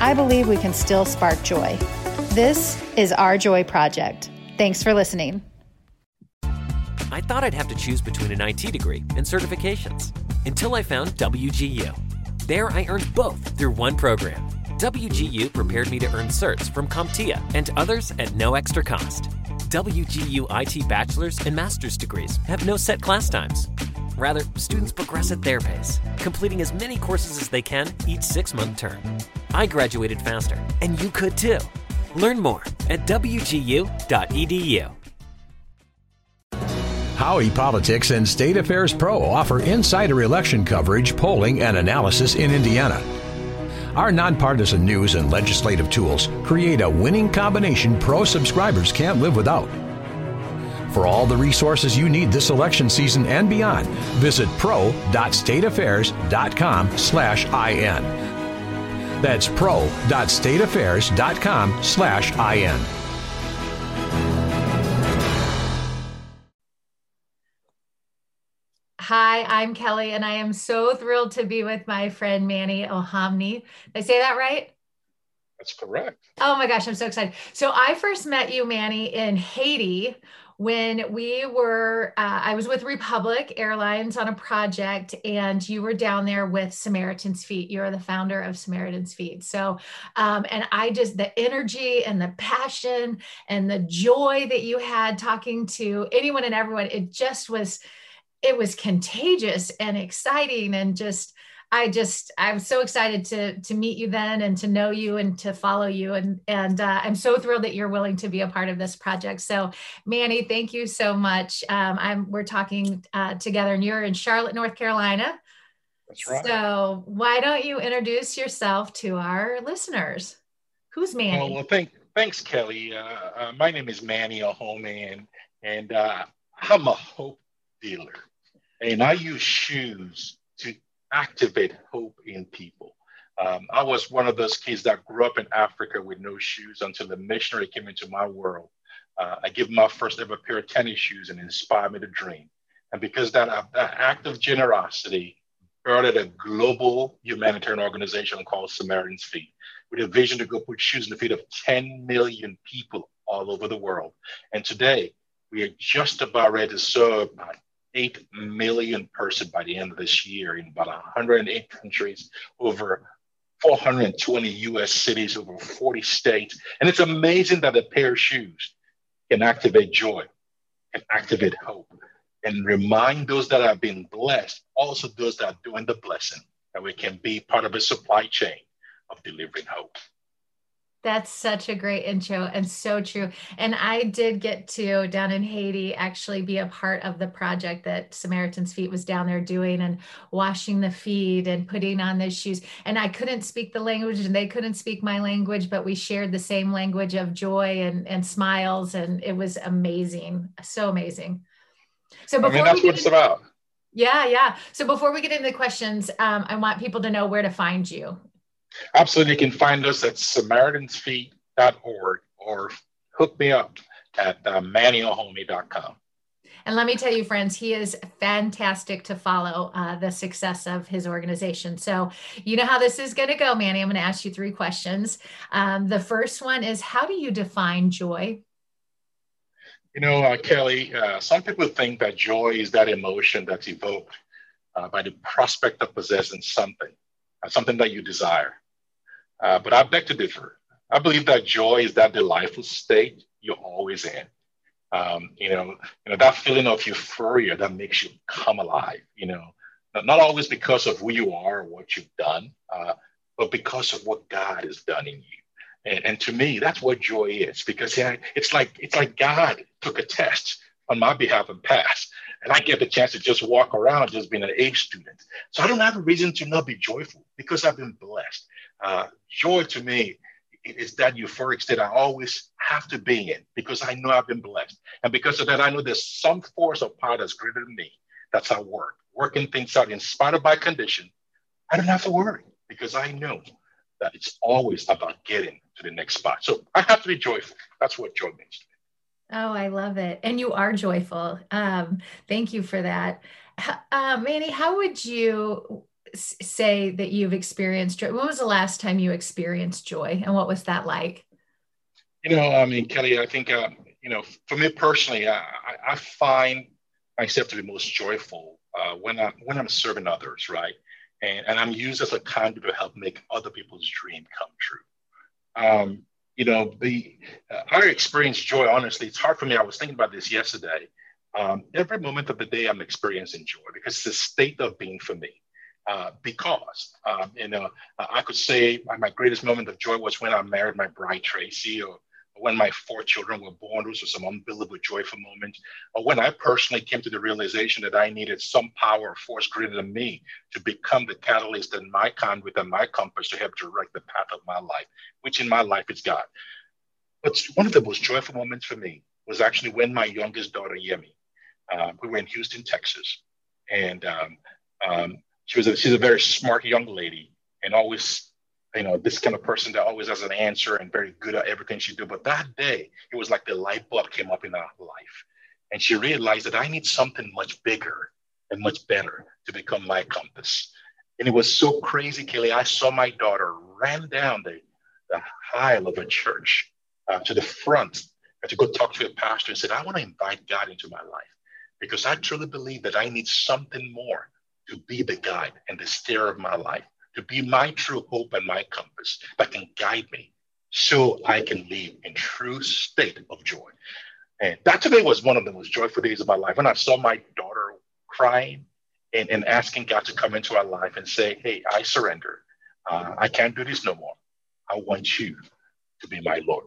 I believe we can still spark joy. This is Our Joy Project. Thanks for listening. I thought I'd have to choose between an IT degree and certifications until I found WGU. There, I earned both through one program. WGU prepared me to earn certs from CompTIA and others at no extra cost. WGU IT bachelor's and master's degrees have no set class times. Rather, students progress at their pace, completing as many courses as they can each six month term. I graduated faster, and you could too. Learn more at wgu.edu. Howey Politics and State Affairs Pro offer insider election coverage, polling, and analysis in Indiana. Our nonpartisan news and legislative tools create a winning combination pro subscribers can't live without. For all the resources you need this election season and beyond, visit pro.stateaffairs.com slash IN. That's pro.stateaffairs.com slash IN. Hi, I'm Kelly, and I am so thrilled to be with my friend Manny Ohonme. Did I say that right? That's correct. Oh my gosh, I'm so excited. So I first met you, Manny, in Haiti when we were, uh, I was with Republic Airlines on a project, and you were down there with Samaritan's Feet. You're the founder of Samaritan's Feet. So, um, and I just, the energy and the passion and the joy that you had talking to anyone and everyone, it just was, it was contagious and exciting and just, I just I'm so excited to to meet you then and to know you and to follow you and and uh, I'm so thrilled that you're willing to be a part of this project. So Manny, thank you so much. Um, I'm we're talking uh, together and you're in Charlotte, North Carolina. That's right. So why don't you introduce yourself to our listeners? Who's Manny? Well, well thank, thanks, Kelly. Uh, uh, my name is Manny Ohonme, and and uh, I'm a hope dealer, and I use shoes to activate hope in people. Um, I was one of those kids that grew up in Africa with no shoes until the missionary came into my world. Uh, I gave my first ever pair of tennis shoes and inspired me to dream. And because that, uh, that act of generosity started a global humanitarian organization called Samaritan's Feet with a vision to go put shoes in the feet of 10 million people all over the world. And today, we are just about ready to serve 8 million person by the end of this year in about 108 countries, over 420 US cities, over 40 states. And it's amazing that a pair of shoes can activate joy, can activate hope, and remind those that have been blessed, also those that are doing the blessing, that we can be part of a supply chain of delivering hope. That's such a great intro and so true. And I did get to down in Haiti actually be a part of the project that Samaritan's Feet was down there doing and washing the feet and putting on the shoes. And I couldn't speak the language and they couldn't speak my language, but we shared the same language of joy and, and smiles. And it was amazing. So amazing. So before I mean, that's what it's about. Yeah, yeah. So before we get into the questions, um, I want people to know where to find you Absolutely. You can find us at SamaritansFeet.org or hook me up at uh. And let me tell you, friends, he is fantastic to follow uh, the success of his organization. So, you know how this is going to go, Manny. I'm going to ask you three questions. Um, the first one is How do you define joy? You know, uh, Kelly, uh, some people think that joy is that emotion that's evoked uh, by the prospect of possessing something something that you desire. Uh, but I beg to differ. I believe that joy is that delightful state you're always in. Um, you know, you know that feeling of euphoria that makes you come alive. You know, not always because of who you are or what you've done, uh, but because of what God has done in you. And, and to me, that's what joy is. Because yeah, it's like it's like God took a test on my behalf and passed and I get the chance to just walk around just being an A student. So I don't have a reason to not be joyful because I've been blessed. Uh, joy to me is that euphoric state I always have to be in because I know I've been blessed. And because of that, I know there's some force of power that's greater than me. That's how work, working things out in spite of my condition. I don't have to worry because I know that it's always about getting to the next spot. So I have to be joyful. That's what joy means Oh, I love it. And you are joyful. Um, thank you for that. Uh, Manny, how would you say that you've experienced joy? When was the last time you experienced joy and what was that like? You know, I mean, Kelly, I think, uh, you know, for me personally, I, I find myself to be most joyful uh, when, I, when I'm serving others, right? And, and I'm used as a conduit to help make other people's dream come true. Um, you know, the uh, I experience joy. Honestly, it's hard for me. I was thinking about this yesterday. Um, every moment of the day, I'm experiencing joy because it's a state of being for me. Uh, because um, you know, I could say my greatest moment of joy was when I married my bride Tracy, or when my four children were born, those were some unbelievable joyful moments. Or when I personally came to the realization that I needed some power or force greater than me to become the catalyst and my conduit and my compass to help direct the path of my life, which in my life is God. But one of the most joyful moments for me was actually when my youngest daughter, Yemi, uh, we were in Houston, Texas, and um, um, she was a, she's a very smart young lady and always you know, this kind of person that always has an answer and very good at everything she do. But that day, it was like the light bulb came up in her life. And she realized that I need something much bigger and much better to become my compass. And it was so crazy, Kelly. I saw my daughter ran down the, the aisle of a church uh, to the front to go talk to a pastor and said, I want to invite God into my life because I truly believe that I need something more to be the guide and the steer of my life to be my true hope and my compass that can guide me so I can live in true state of joy. And that today was one of the most joyful days of my life. When I saw my daughter crying and, and asking God to come into our life and say, Hey, I surrender. Uh, I can't do this no more. I want you to be my Lord.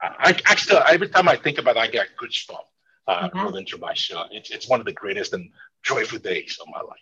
I, I, I still, every time I think about it, I get goosebumps uh, mm-hmm. rolling through my shirt. It's, it's one of the greatest and joyful days of my life.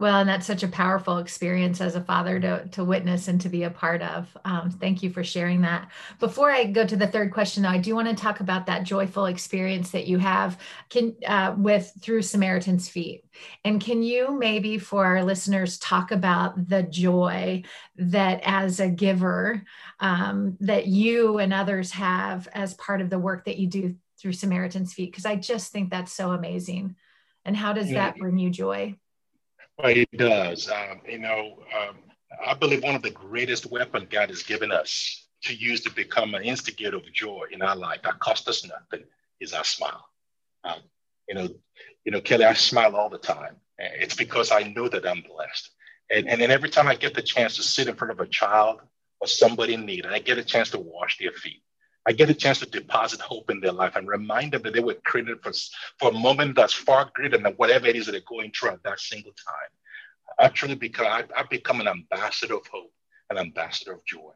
Well, and that's such a powerful experience as a father to, to witness and to be a part of. Um, thank you for sharing that. Before I go to the third question, though, I do want to talk about that joyful experience that you have can, uh, with through Samaritan's Feet. And can you maybe for our listeners talk about the joy that as a giver um, that you and others have as part of the work that you do through Samaritan's Feet? Because I just think that's so amazing. And how does that bring you joy? Well, it does. Um, you know, um, I believe one of the greatest weapons God has given us to use to become an instigator of joy in our life that costs us nothing is our smile. Um, you know, you know, Kelly, I smile all the time. It's because I know that I'm blessed. And, and then every time I get the chance to sit in front of a child or somebody in need, and I get a chance to wash their feet, I get a chance to deposit hope in their life and remind them that they were created for, for a moment that's far greater than whatever it is that they're going through at that single time. I truly become, I, I become an ambassador of hope, an ambassador of joy.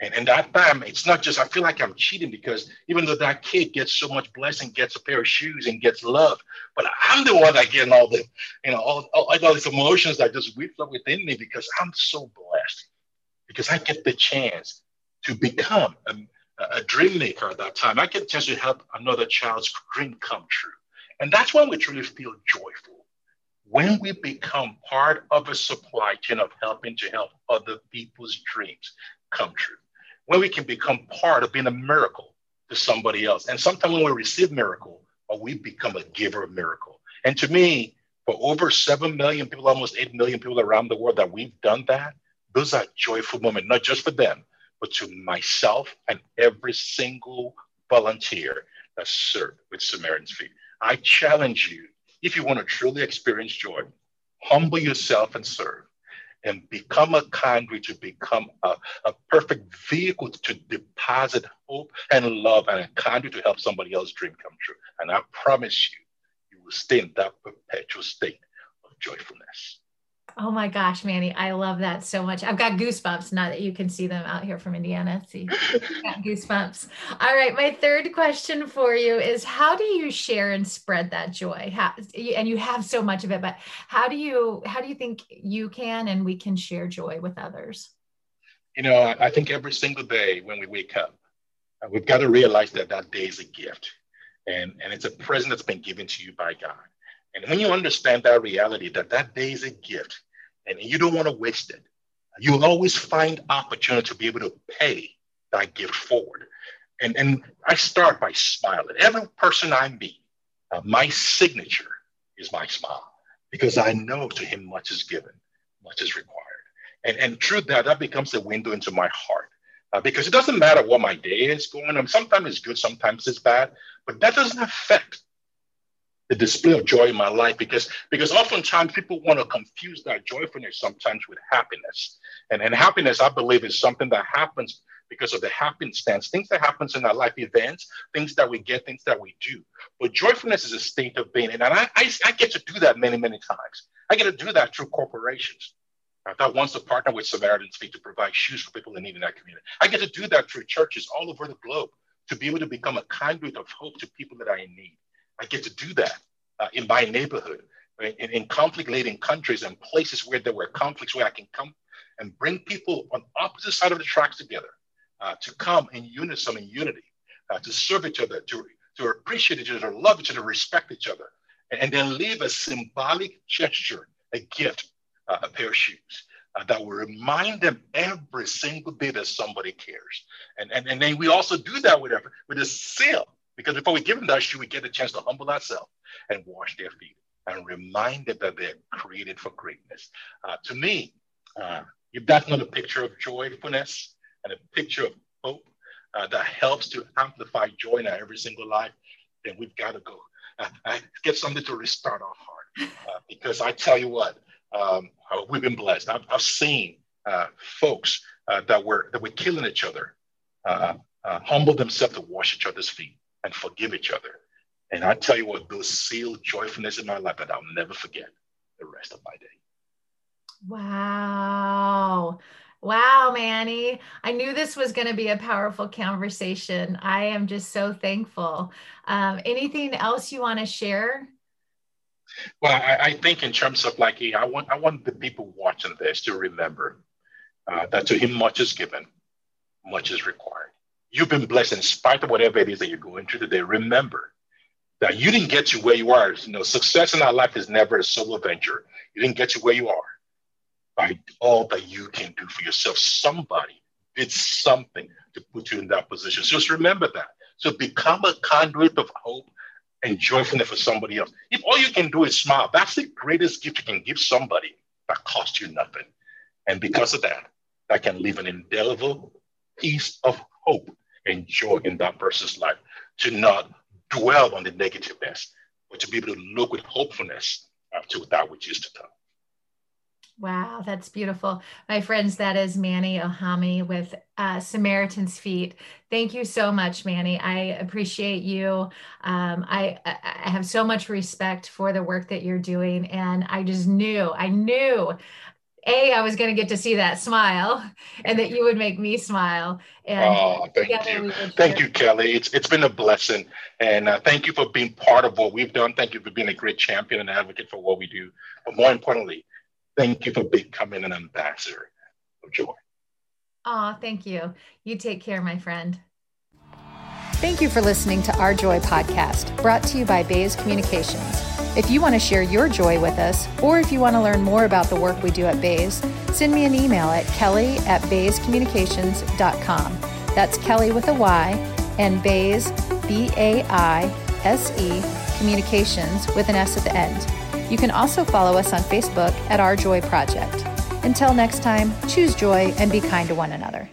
And, and that time, it's not just, I feel like I'm cheating because even though that kid gets so much blessing, gets a pair of shoes and gets love, but I'm the one that getting all the, you know, all, all, all these emotions that just whip up within me because I'm so blessed because I get the chance to become a, a dream maker at that time. I a chance to help another child's dream come true. And that's when we truly feel joyful. When we become part of a supply chain of helping to help other people's dreams come true. When we can become part of being a miracle to somebody else. And sometimes when we receive miracle, or we become a giver of miracle. And to me, for over 7 million people, almost 8 million people around the world that we've done that, those are joyful moments, not just for them, but to myself and every single volunteer that served with Samaritan's Feet. I challenge you, if you want to truly experience joy, humble yourself and serve and become a conduit to become a, a perfect vehicle to deposit hope and love and a conduit to help somebody else's dream come true. And I promise you, you will stay in that perpetual state of joyfulness. Oh my gosh, Manny, I love that so much. I've got goosebumps now that you can see them out here from Indiana. See, got goosebumps. All right, my third question for you is how do you share and spread that joy? How, and you have so much of it, but how do you how do you think you can and we can share joy with others? you know, I, think every single day when we wake up, uh, we've got to realize that that day is a gift and, and it's a present that's been given to you by God. And when you understand that reality, that that day is a gift and you don't want to waste it, you'll always find opportunity to be able to pay that gift forward. And, and I start by smiling. Every person I meet, uh, my signature is my smile because I know to him much is given, much is required. And, and through that, that becomes a window into my heart. Uh, because it doesn't matter what my day is going on. Sometimes it's good, sometimes it's bad, but that doesn't affect the display of joy in my life because because oftentimes people want to confuse that joyfulness sometimes with happiness. And and happiness i believe is something that happens because of the happenstance. Things that happens in our life events things that we get things that we do. But joyfulness is a state of being. And i i, I get to do that many many times. I get to do that through corporations. I thought once to partner with Samaritan's Feet to provide shoes for people in need in that community. I get to do that through churches all over the globe to be able to become a conduit of hope to people that are in need. I get to do that uh, in my neighborhood, right? in, in conflict-laden countries and places where there were conflicts, where I can come and bring people on opposite side of the tracks together uh, to come in unison, in unity, uh, to serve each other, to, to appreciate each other, love each other, respect each other, and, and then leave a symbolic gesture, a gift, uh, a pair of shoes. Uh, that will remind them every single day that somebody cares. And, and, and then we also do that with, with a seal because before we give them that shoe, we get a chance to humble ourselves and wash their feet and remind them that they're created for greatness. Uh, to me, uh, if that's not a picture of joyfulness and a picture of hope uh, that helps to amplify joy in our every single life, then we've got to go uh, get something to restart our heart. Uh, because I tell you what, um, uh, we've been blessed. I've, I've seen folks that were that were killing each other humble themselves to wash each other's feet and forgive each other. And I tell you what, those sealed joyfulness in my life that I'll never forget the rest of my day. Wow. Wow, Manny. I knew this was going to be a powerful conversation. I am just so thankful. Um, anything else you want to share? Well, I, I, think in terms of like, I want I want the people watching this to remember uh, that to him much is given, much is required you've been blessed in spite of whatever it is that you're going through today. Remember that you didn't get you where you are. You know, success in our life is never a solo venture. You didn't get you where you are by all that you can do for yourself. Somebody did something to put you in that position. So just remember that. So become a conduit of hope and joyfulness for somebody else. If all you can do is smile, that's the greatest gift you can give somebody that costs you nothing. And because of that, that can leave an indelible piece of hope and joy in that person's life, to not dwell on the negativeness, but to be able to look with hopefulness to that which is to come. Wow, that's beautiful. My friends, that is Manny Ohonme with uh, Samaritan's Feet. Thank you so much, Manny. I appreciate you. Um, I, I have so much respect for the work that you're doing. And I just knew, I knew a, I was going to get to see that smile and that you would make me smile. And oh, thank you. Thank you, Kelly. It's, it's been a blessing. And uh, thank you for being part of what we've done. Thank you for being a great champion and advocate for what we do. But more importantly, thank you for becoming an ambassador of joy. Oh, thank you. You take care, my friend. Thank you for listening to Our Joy podcast, brought to you by Baise Communications. If you want to share your joy with us, or if you want to learn more about the work we do at Baise, send me an email at kelly at baisecommunications.com. That's Kelly with a Y and Baise, B A I S E, communications with an S at the end. You can also follow us on Facebook at Our Joy Project. Until next time, choose joy and be kind to one another.